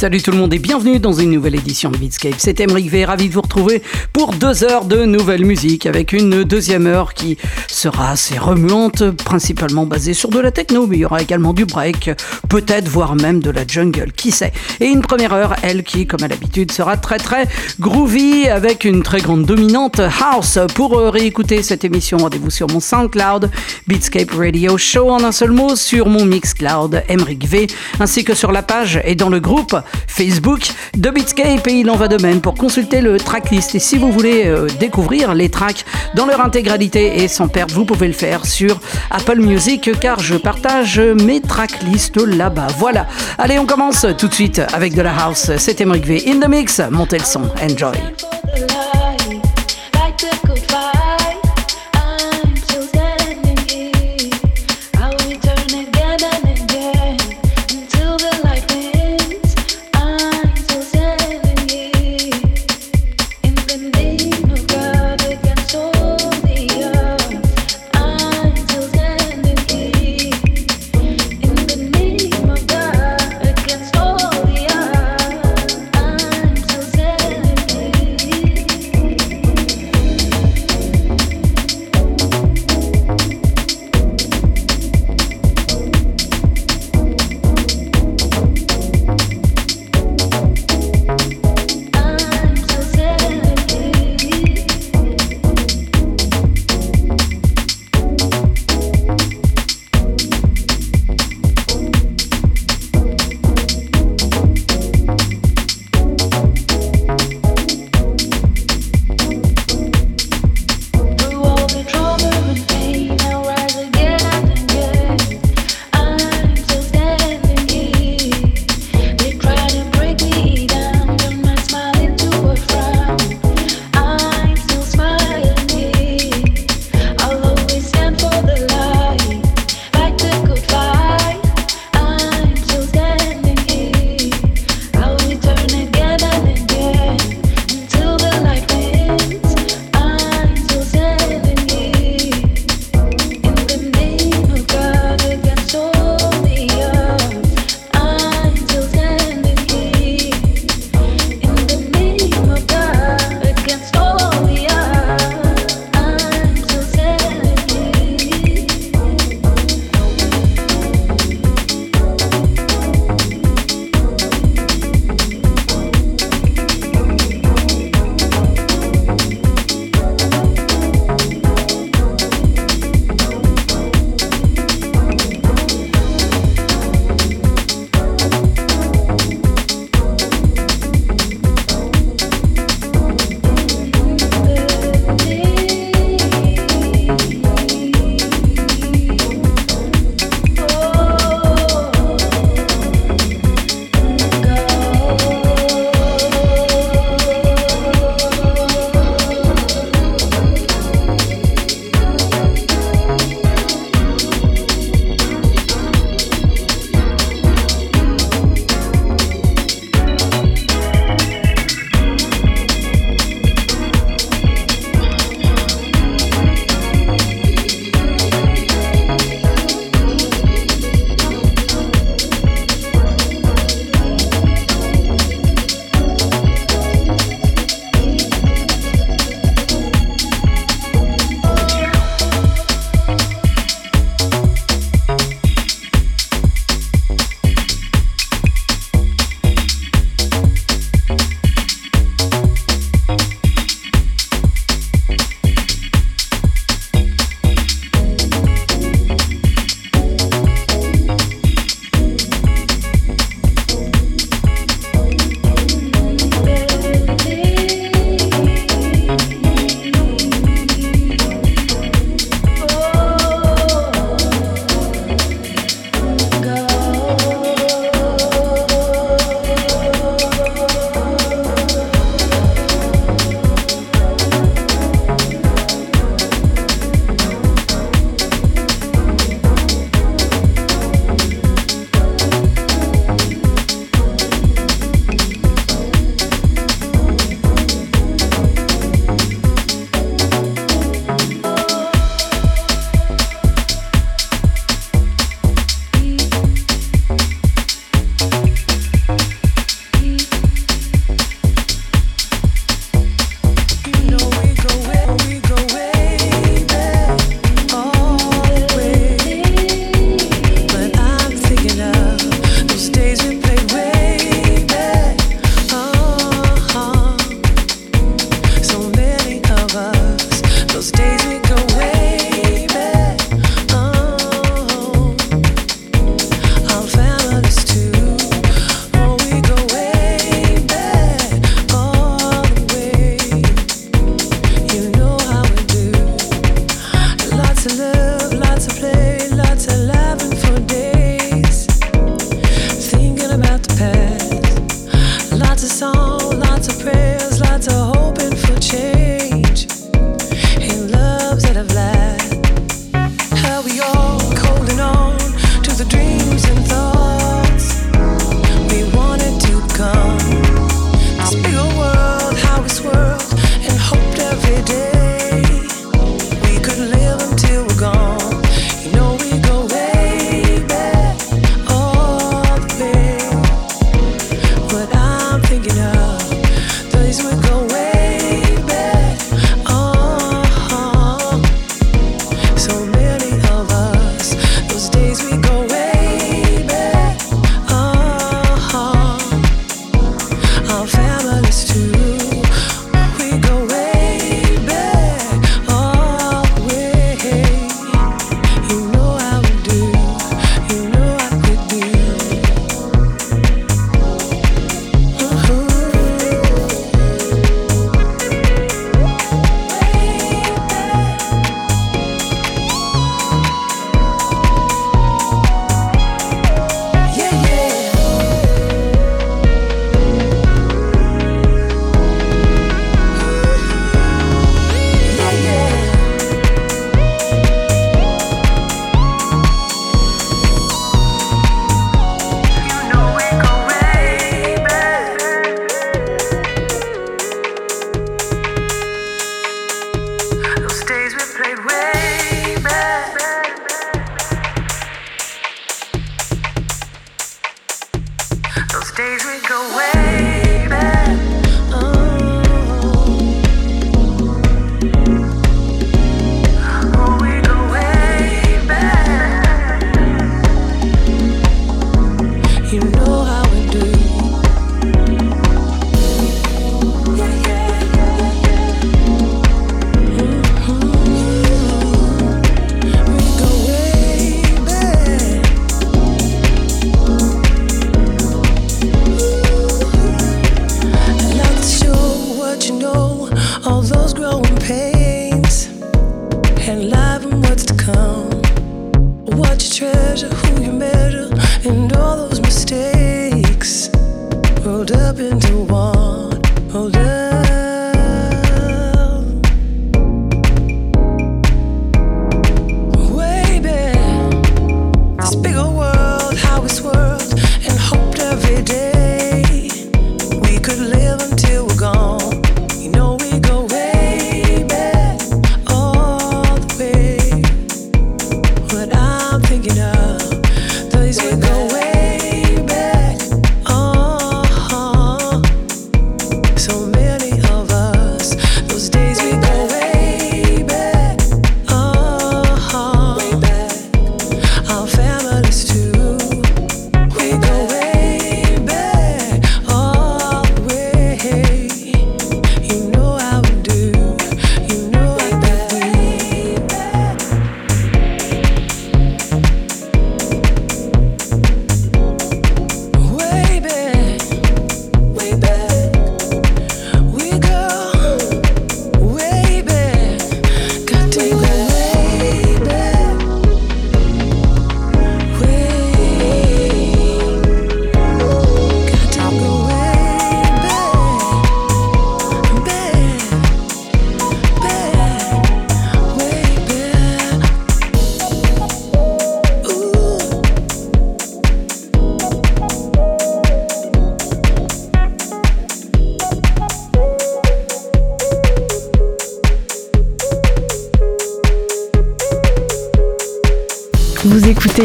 Salut tout le monde et bienvenue dans une nouvelle édition de Beatscape. C'est Emric V, ravi de vous retrouver pour deux heures de nouvelle musique avec une deuxième heure qui sera assez remuante, principalement basée sur de la techno, mais il y aura également du break, peut-être voire même de la jungle, qui sait. Et une première heure, elle qui, comme à l'habitude, sera très très groovy avec une très grande dominante house. Pour euh, réécouter cette émission, rendez-vous sur mon SoundCloud, Beatscape Radio Show en un seul mot, sur mon Mixcloud, Emric V, ainsi que sur la page et dans le groupe Facebook de Beatscape et il en va de même pour consulter le tracklist. Et si vous voulez euh, découvrir les tracks dans leur intégralité et sans perdre, vous pouvez le faire sur Apple Music car je partage mes tracklists là-bas. Voilà. Allez, on commence tout de suite avec de la house. C'est Emric V in the mix. Montez le son. Enjoy.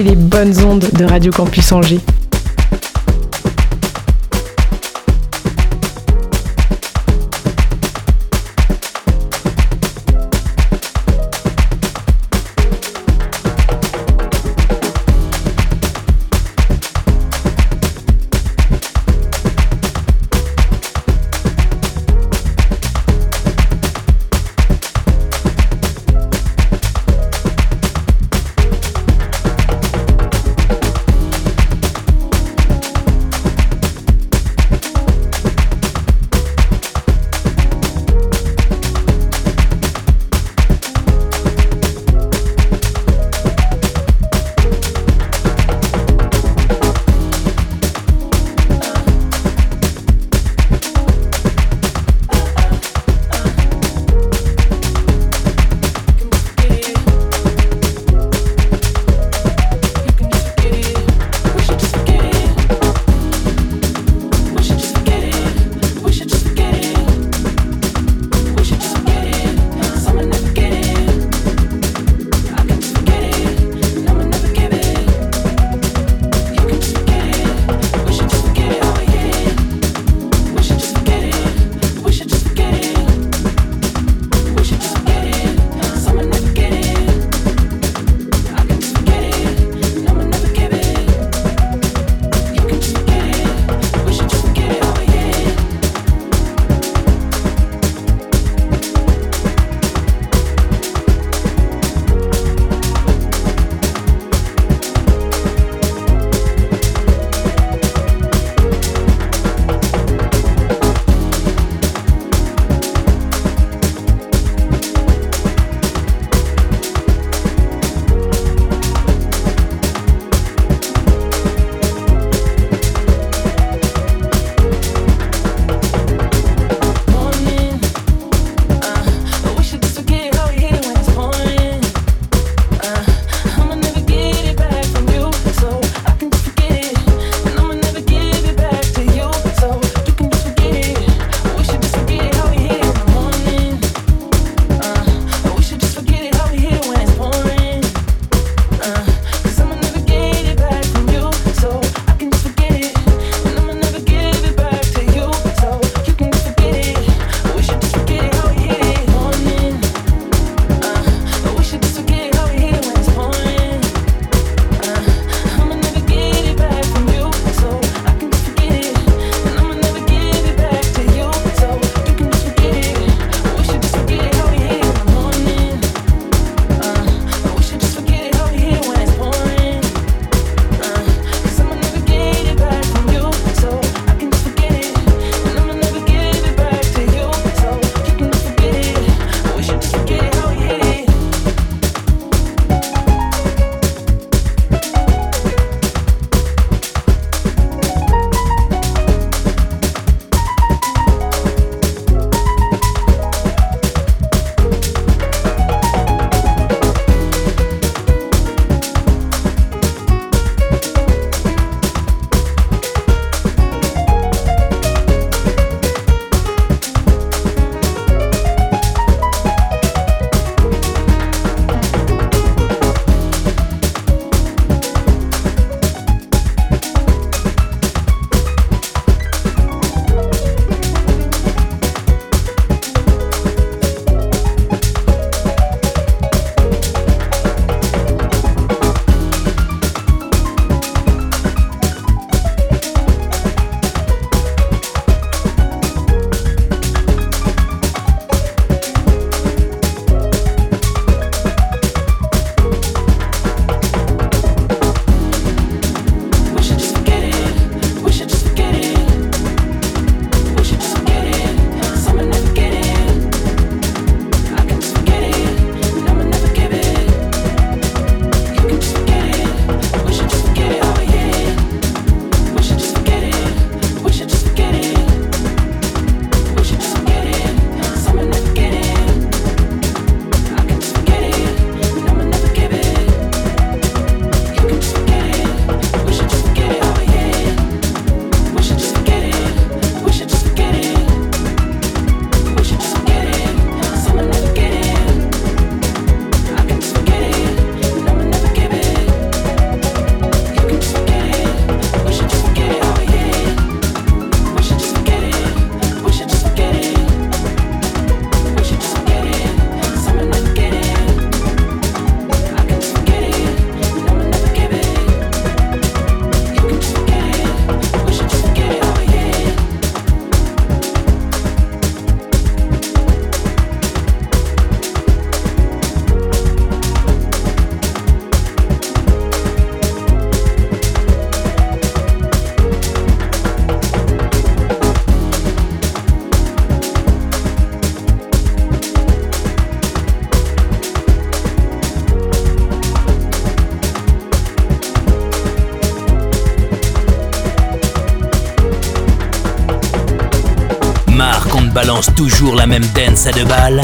Les bonnes ondes de Radio Campus Angers. Dance à deux balles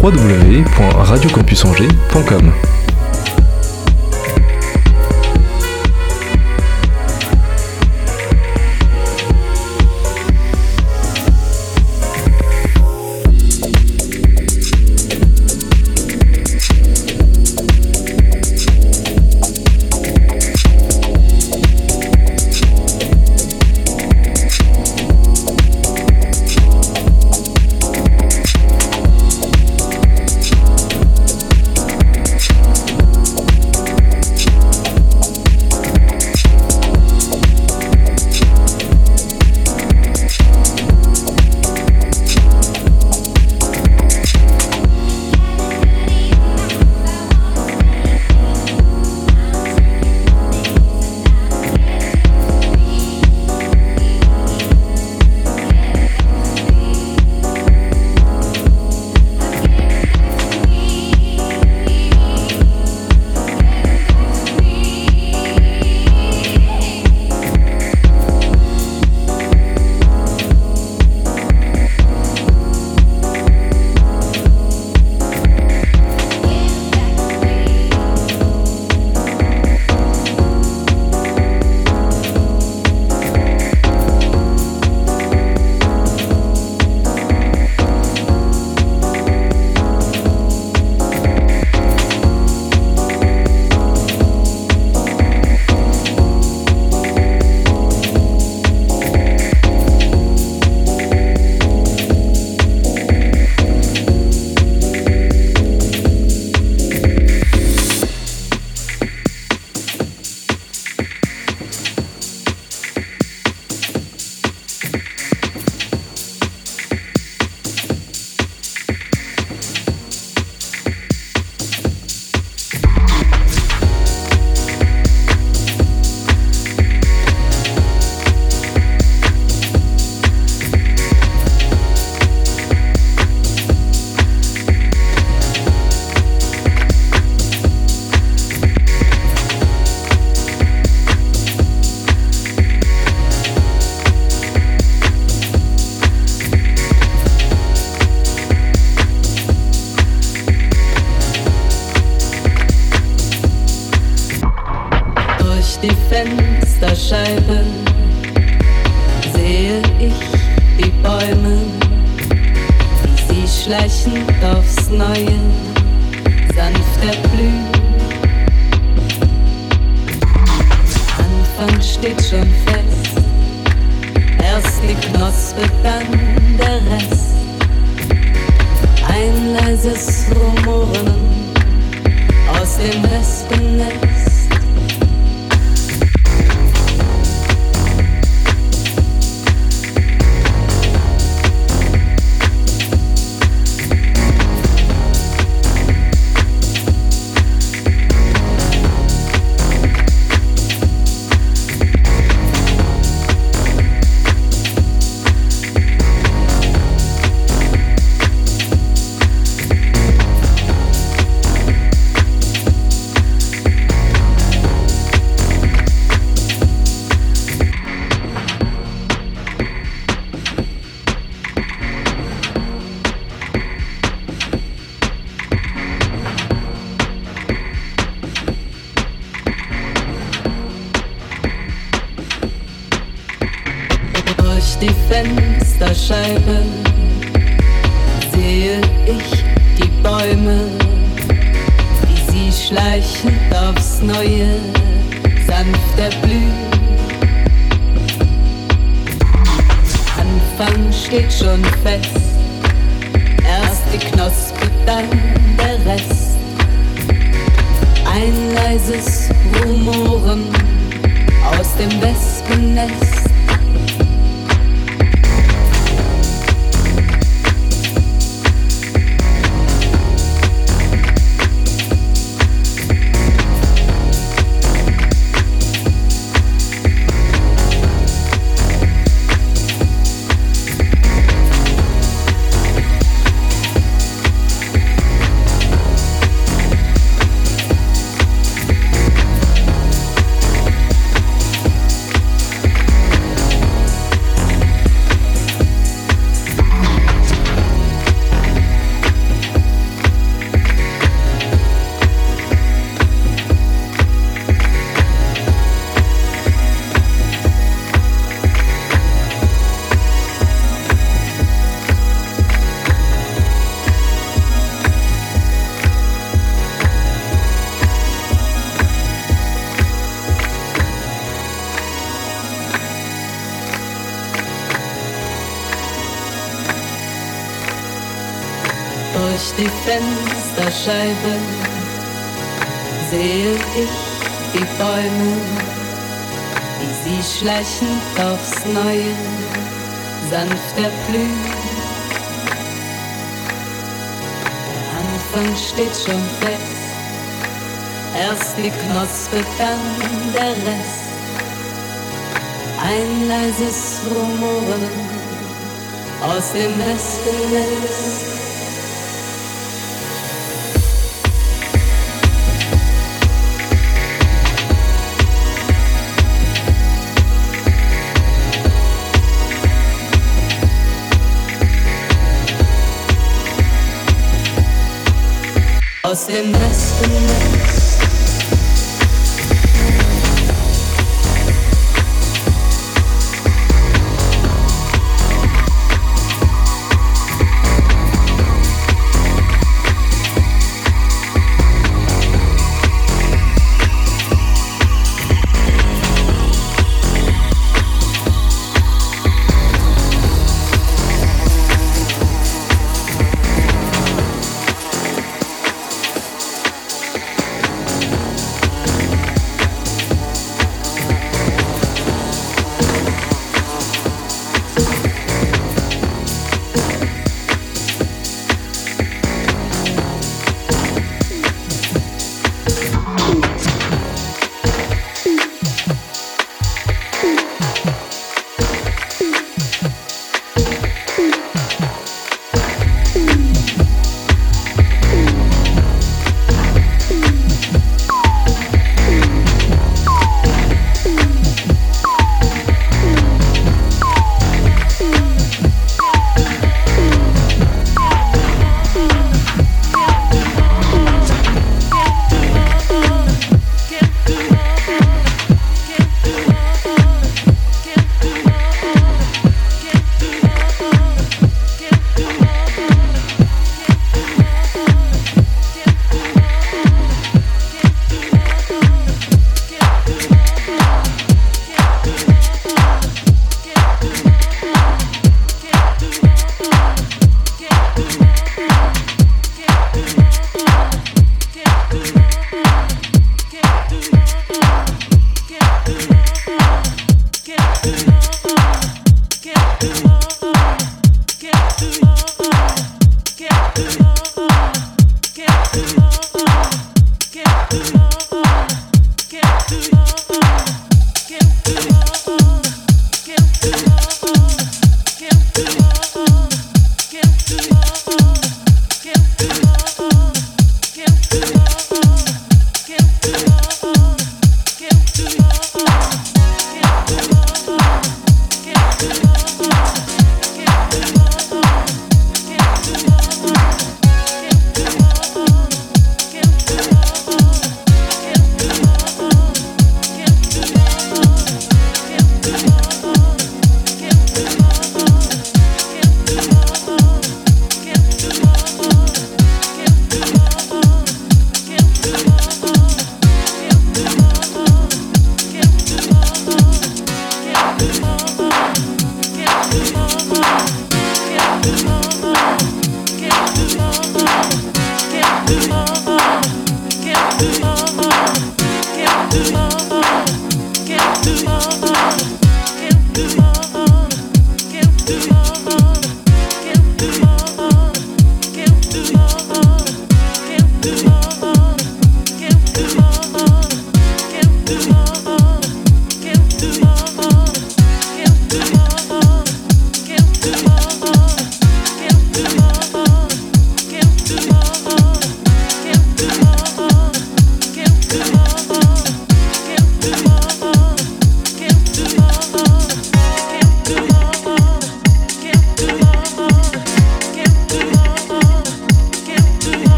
www.radiocampusangers.com. aus dem Wespennest.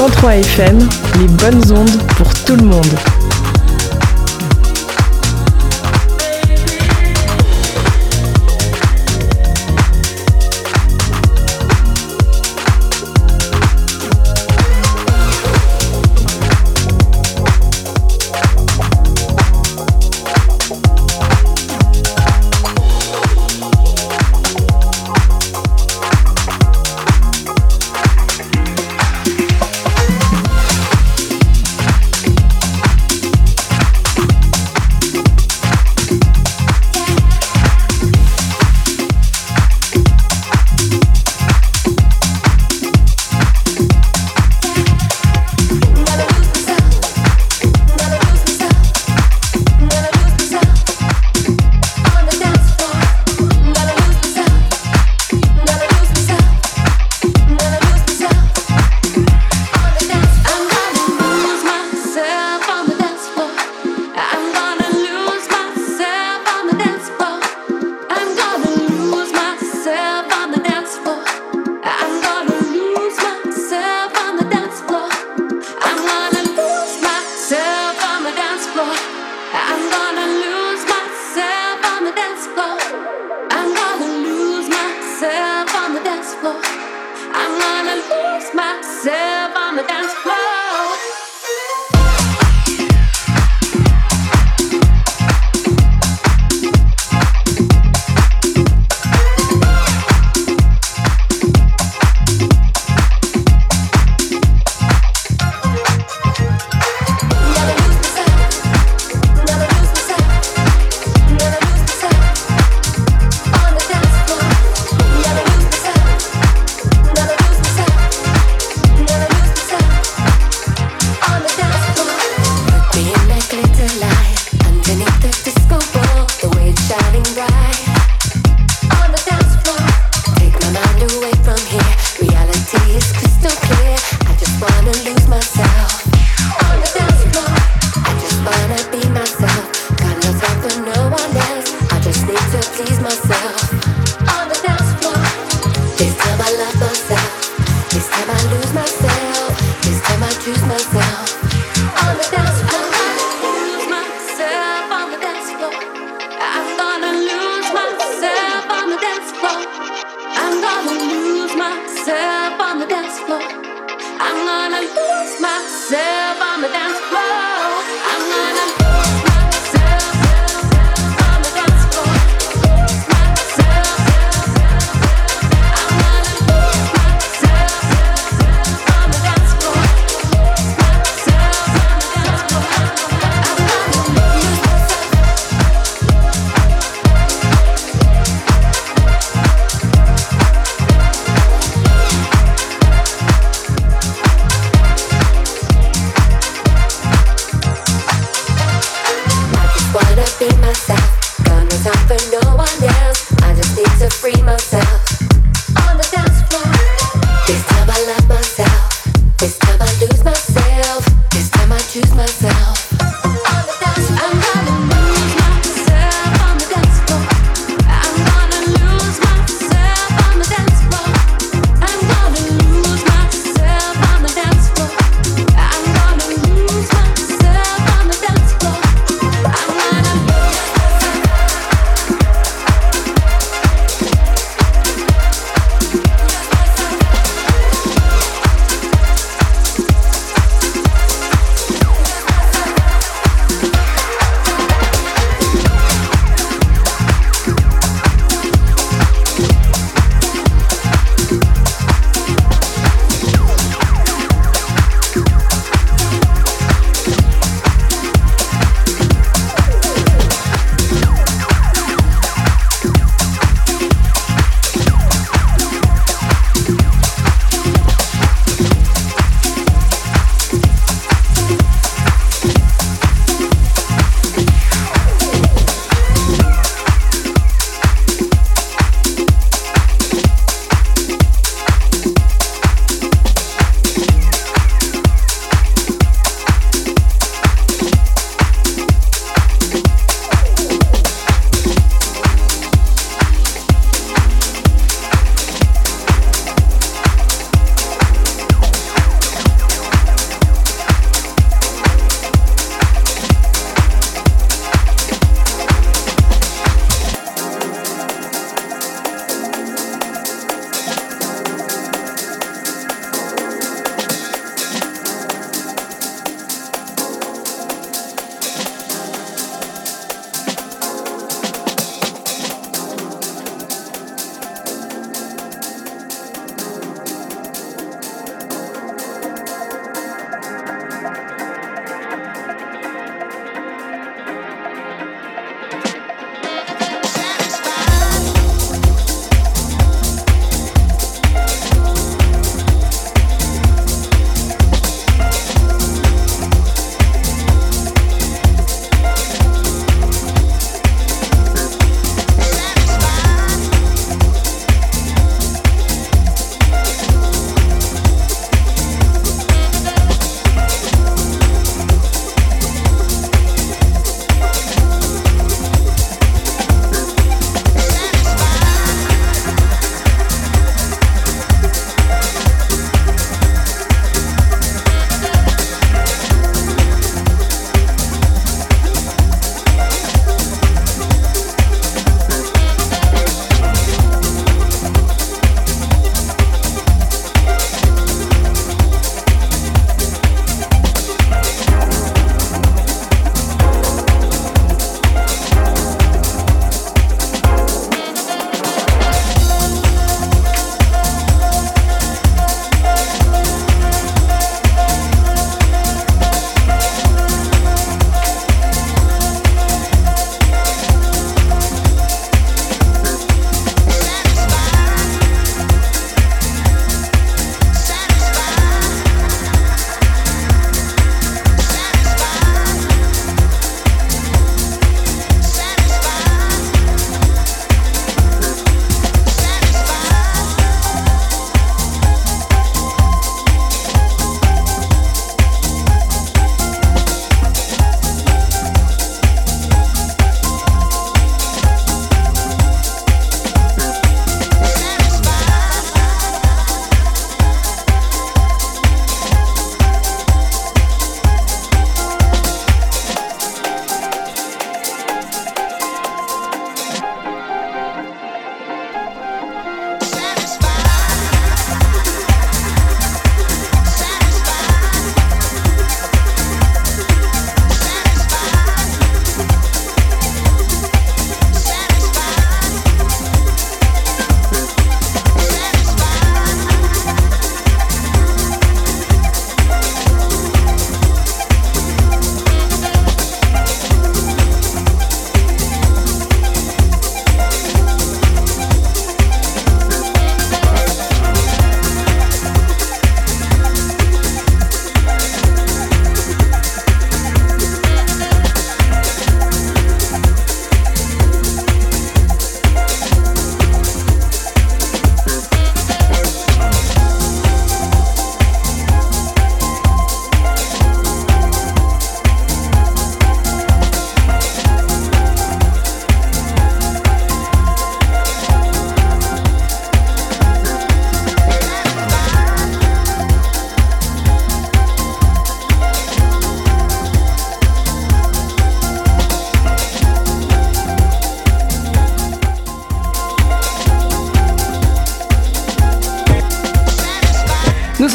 103 FM, les bonnes ondes pour tout le monde.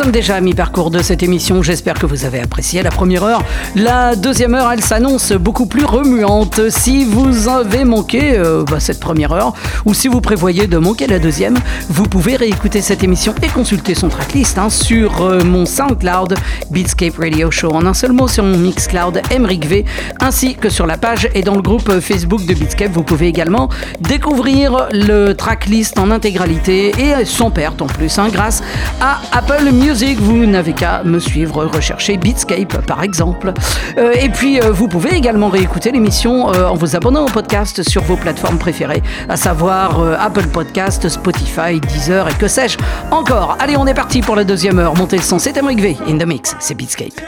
Sommes déjà à mi-parcours de cette émission. J'espère que vous avez apprécié la première heure. La deuxième heure, elle s'annonce beaucoup plus remuante. Si vous avez manqué euh, bah, cette première heure, ou si vous prévoyez de manquer la deuxième, vous pouvez réécouter cette émission et consulter son tracklist hein, sur euh, mon SoundCloud Beatscape Radio Show. En un seul mot, sur mon Mixcloud Emric V, ainsi que sur la page et dans le groupe Facebook de Beatscape. Vous pouvez également découvrir le tracklist en intégralité et sans perte en plus, hein, grâce à Apple Music. Vous n'avez qu'à me suivre, rechercher Beatscape par exemple. Euh, et puis euh, vous pouvez également réécouter l'émission euh, en vous abonnant au podcast sur vos plateformes préférées, à savoir Apple Podcast, Spotify, Deezer et que sais-je encore. Allez, on est parti pour la deuxième heure. Montez le son, c'est Emric V in the mix, c'est Beatscape.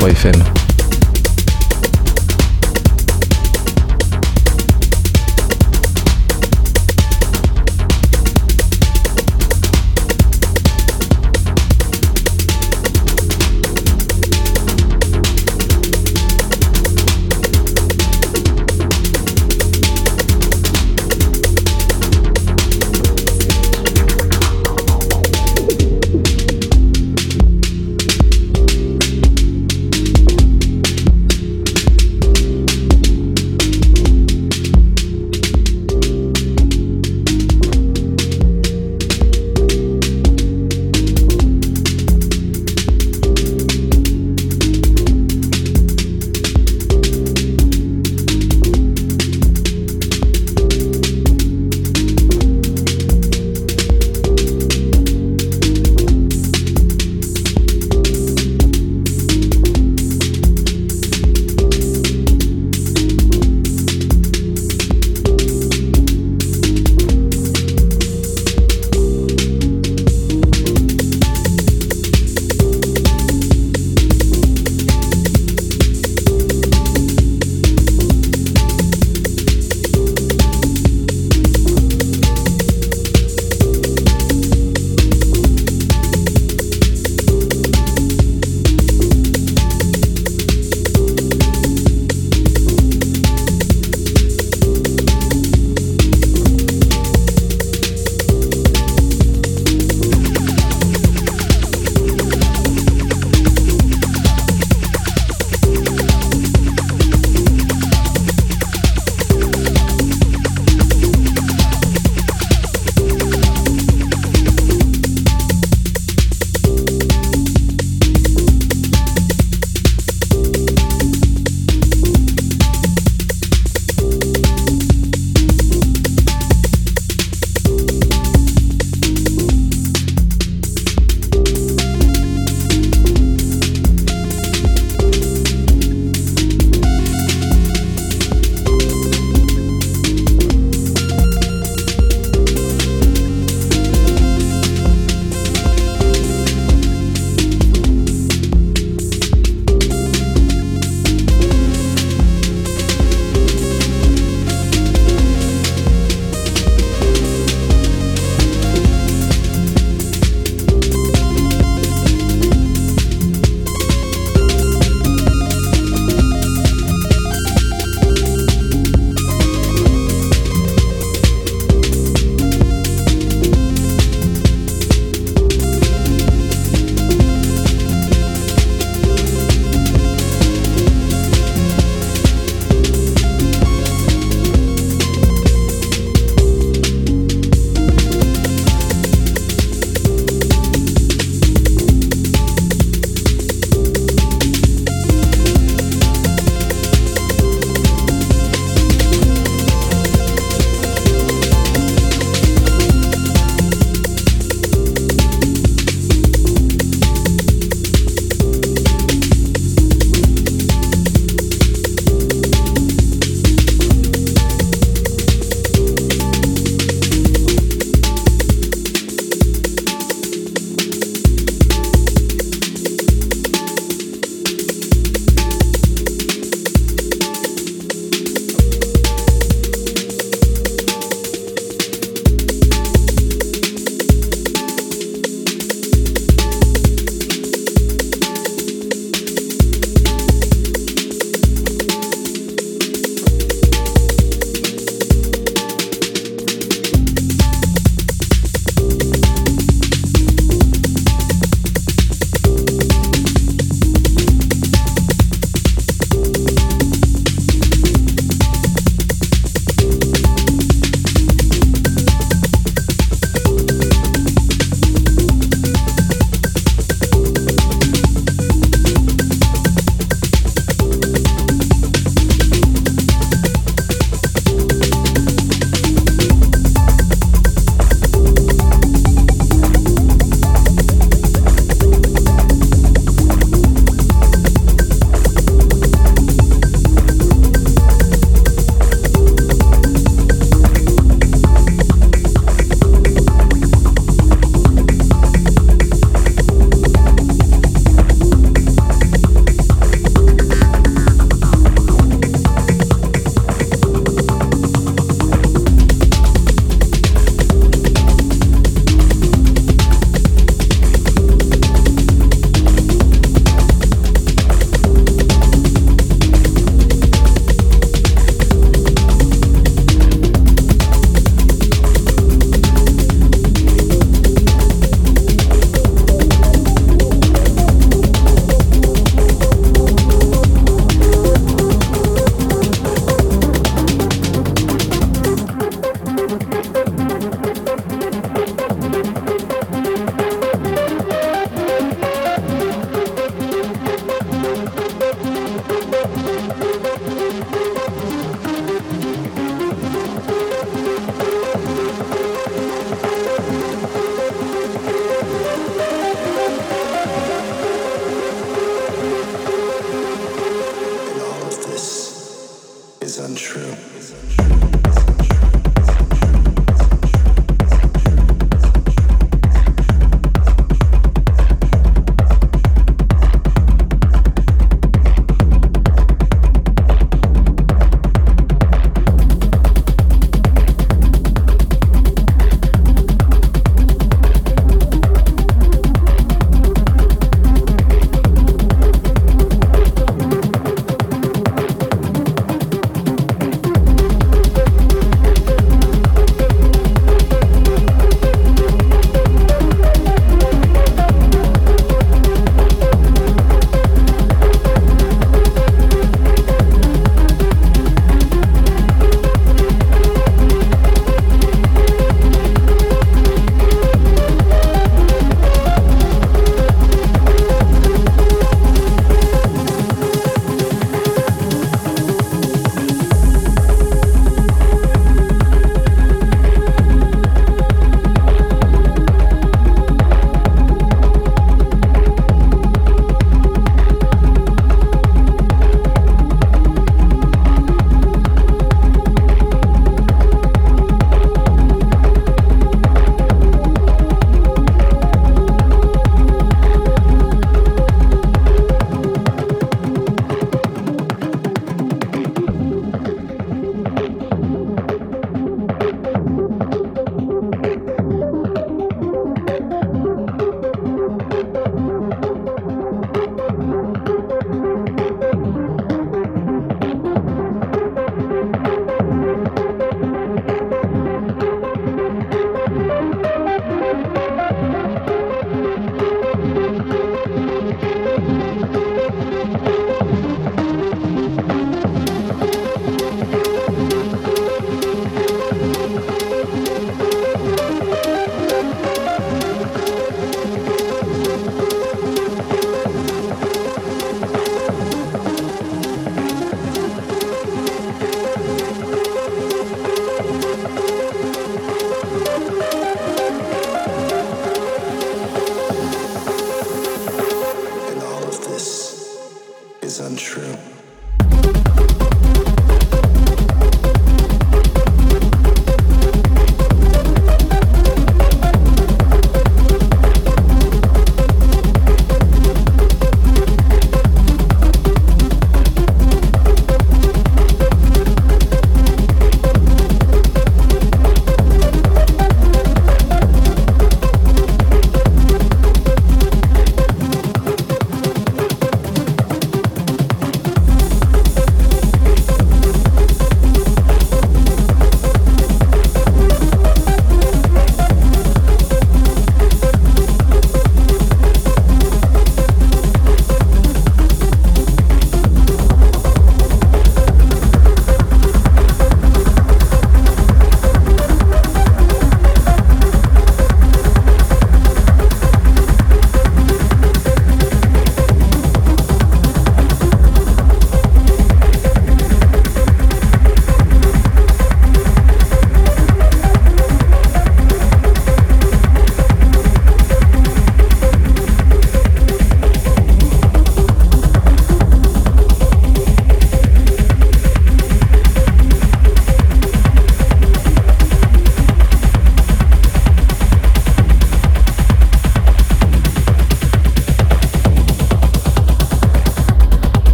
93 FM.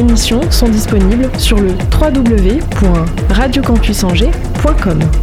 Émissions sont disponibles sur le www.radiocampusangers.com.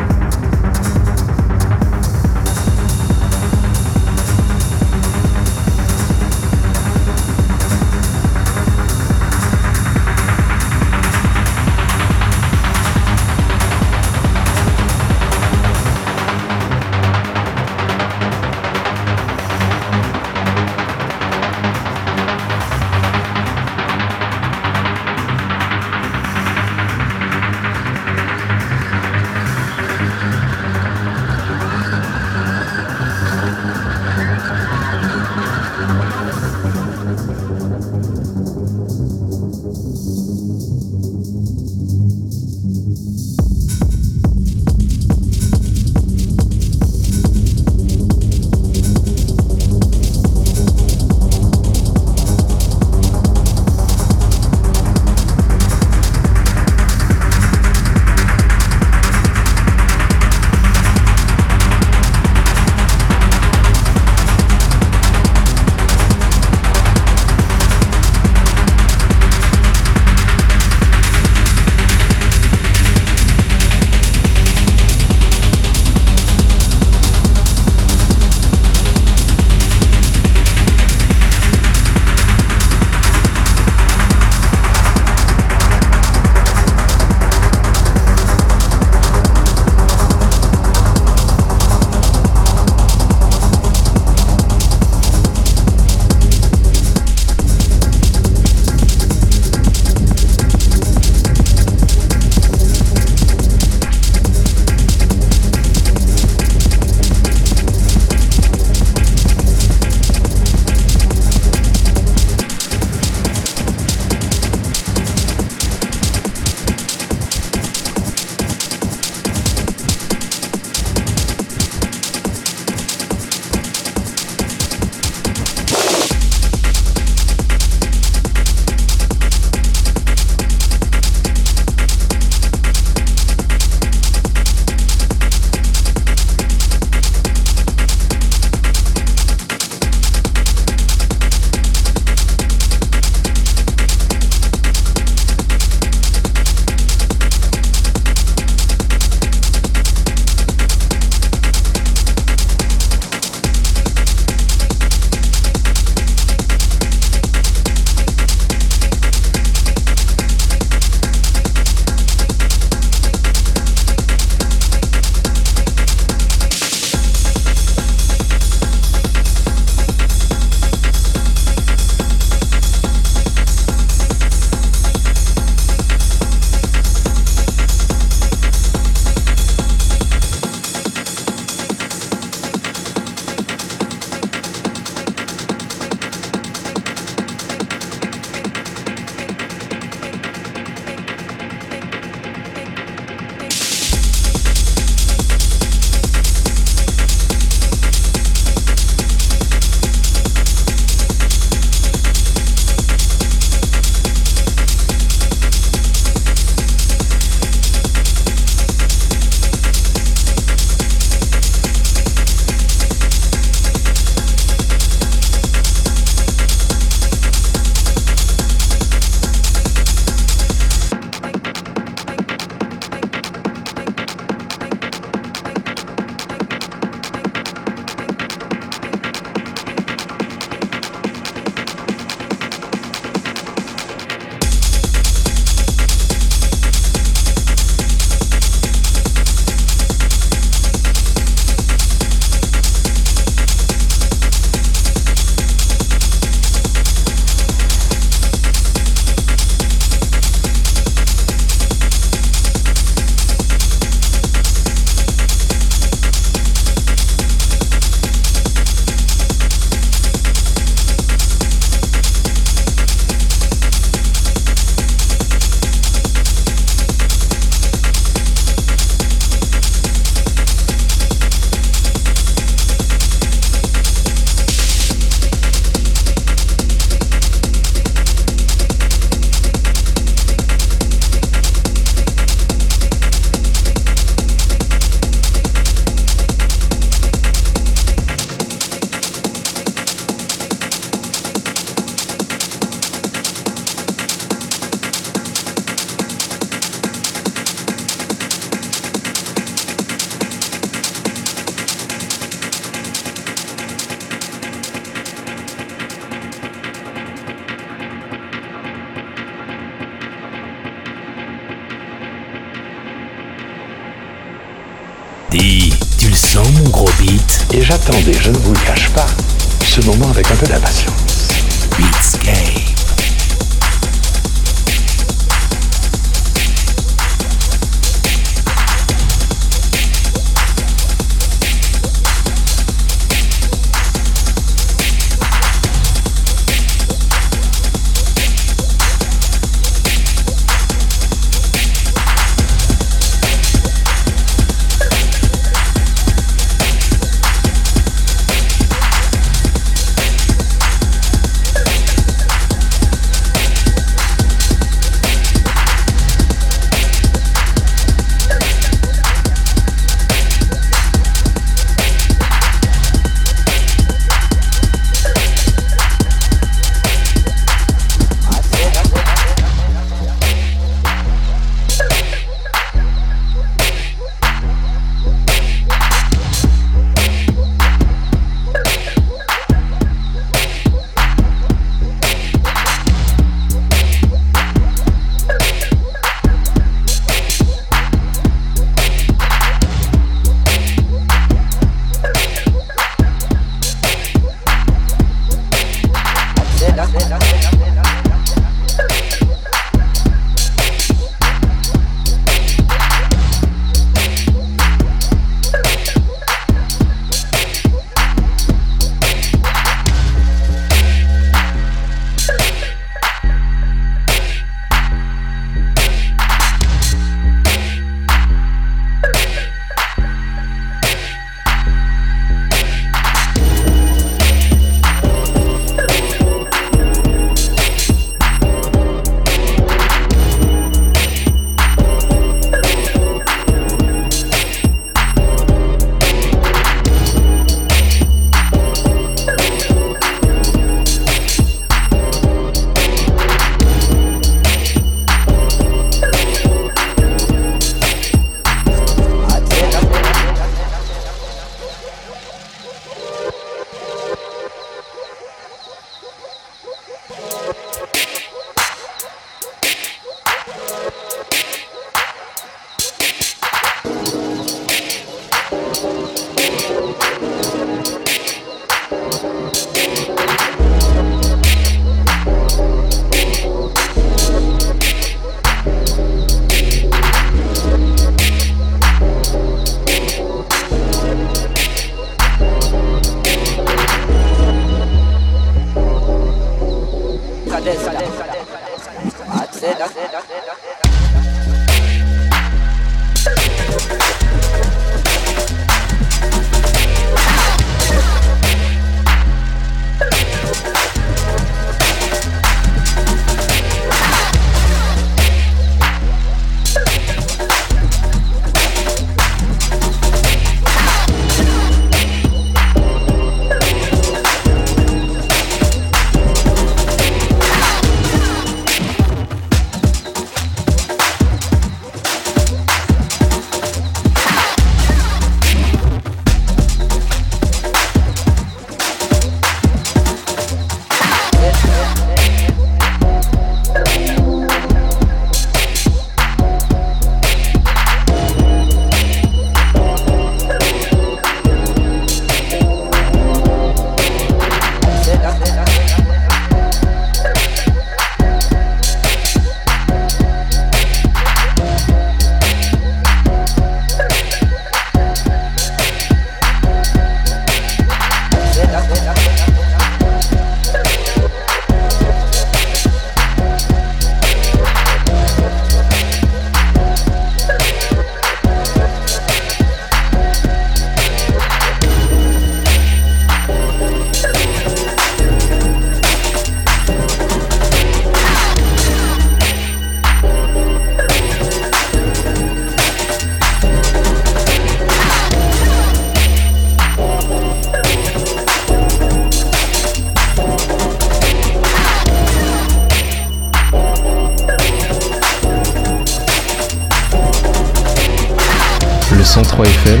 103 FM,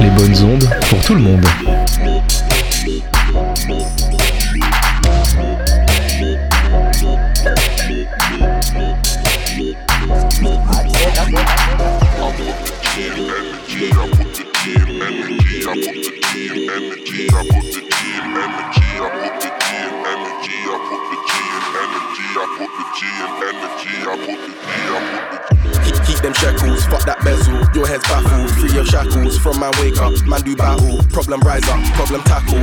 les bonnes ondes pour tout le monde. Heads baffled. Free your shackles from my wake up. Man do battle. Problem rise up. Problem tackle.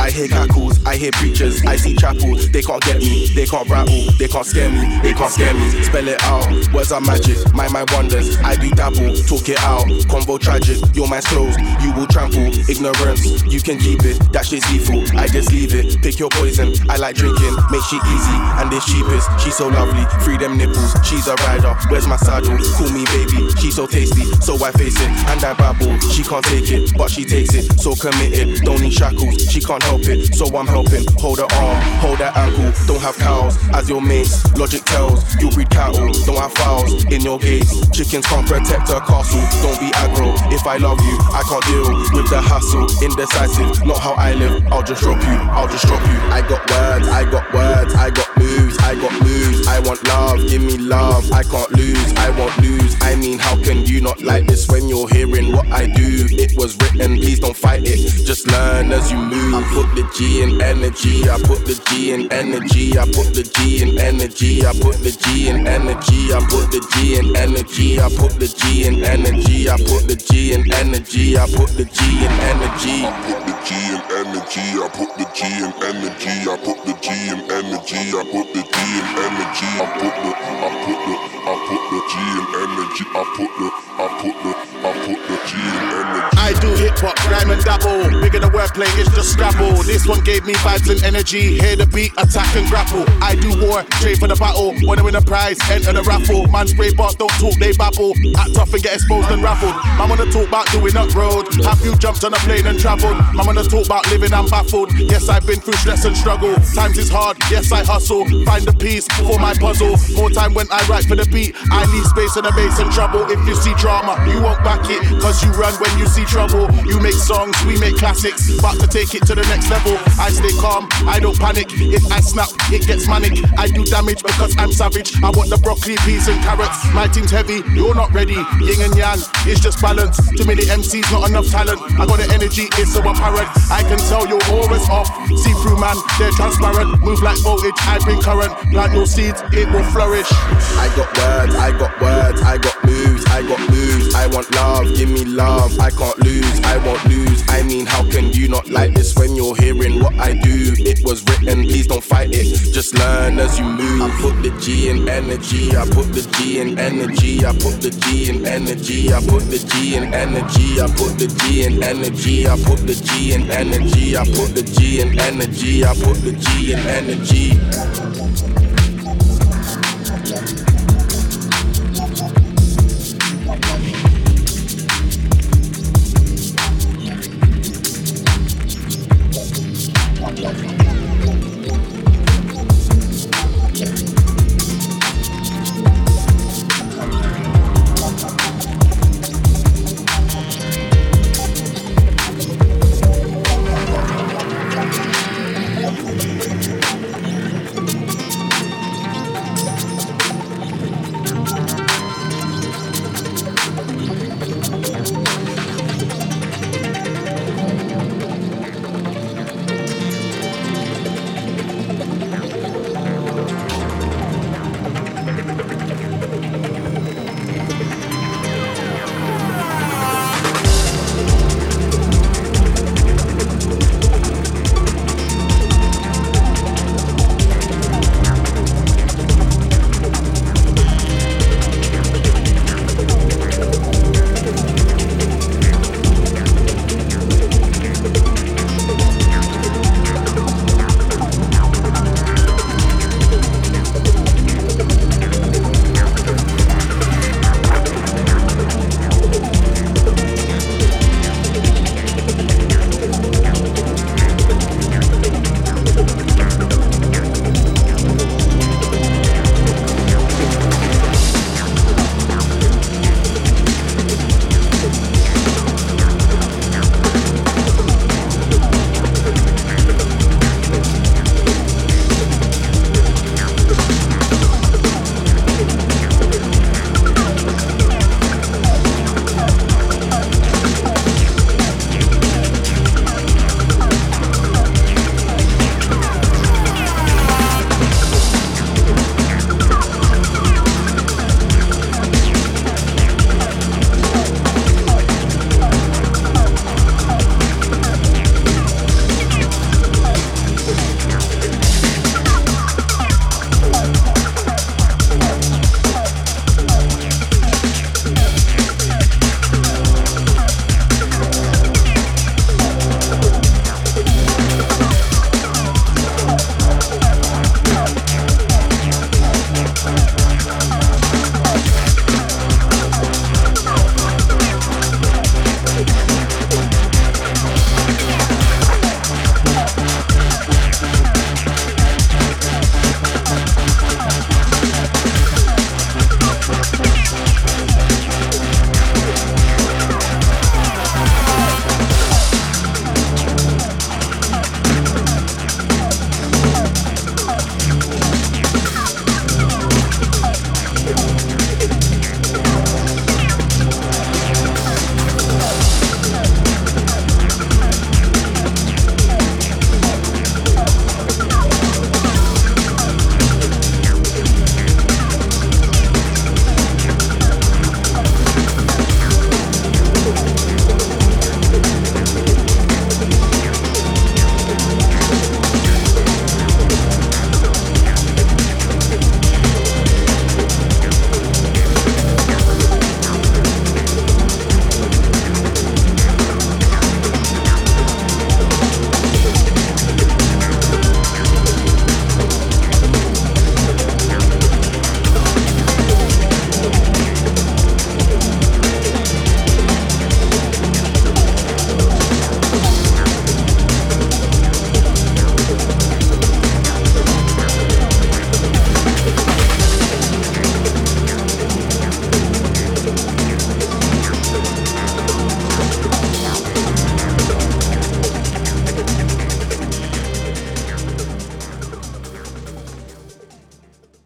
I hear cackles. I hear preachers. I see chapels. They can't get me. They can't rattle. They can't scare me. They can't scare me. Spell it out. Words are magic. My mind wonders. I do dabble. Talk it out. Convo tragic. Your mind's closed. You will trample. Ignorance. You can keep it. That shit's lethal. I just leave it. Pick your poison. I like drinking. Make shit easy. And it's cheapest. She's so lovely. Free them nipples. She's a rider. Where's my saddle? Call me baby. She's so tasty. So I face it. And I babble. She can't take it. But she takes it. So committed. Don't need shackles. She can't help it. So I'm helping. Hold her arm. Hold her ankle. Don't have cows. As your mates. Logic tells. You breed cattle. Don't have fouls. In your gates. Chickens can't protect her castle. Don't be aggro. If I love you, I can't deal with the hassle. Indecisive. Not how I live. I'll just drop you. I'll just drop you. I got words. I got words. I got Moves, I got moves, I want love, give me love, I can't lose, I won't lose. I mean, how can you not like this when you're hearing what I do? It was written, please don't fight it, just learn as you move. I put the G in energy, I put the G in energy, I put the G in energy, I put the G in energy, I put the G in energy, I put the G in energy, I put the G in energy, I put the G in energy. I put the G in energy, I put the G in energy, I put the G in energy, I put the G in energy. I put the I put the I put the G in energy. I put the I put the I put the G in energy. Do hip hop, rhyme and dabble. Bigger the wordplay, it's just Scrabble. This one gave me vibes and energy. Hear the beat, attack and grapple. I do war, trade for the battle. Wanna win a prize, enter the raffle. Man spray bars, don't talk, they babble. Act tough and get exposed and raffled. Man wanna talk about doing up road. Have you jumped on a plane and traveled? Man wanna talk about living, I'm baffled. Yes, I've been through stress and struggle. Times is hard, yes, I hustle. Find the peace for my puzzle. More time when I write for the beat. I leave space and a bass and trouble. If you see drama, you won't back it. Cause you run when you see trouble. You make songs, we make classics. But to take it to the next level, I stay calm, I don't panic. If I snap, it gets manic. I do damage because I'm savage. I want the broccoli, peas, and carrots. My team's heavy, you're not ready. Yin and yang, it's just balance. Too many MCs, not enough talent. I got the energy, it's so apparent. I can tell you're always off. See through, man, they're transparent. Move like voltage, I bring current. Plant your seeds, it will flourish. I got words, I got words, I got moves, I got moves. I want love, give me love. I can't lose, I won't lose. I mean, how can you not like this when you're hearing what I do? It was written, please don't fight it. Just learn as you move. I put the G in energy, I put the G in energy, I put the G in energy, I put the G in energy, I put the G in energy, I put the G in energy, I put the G in energy, I put the G in energy.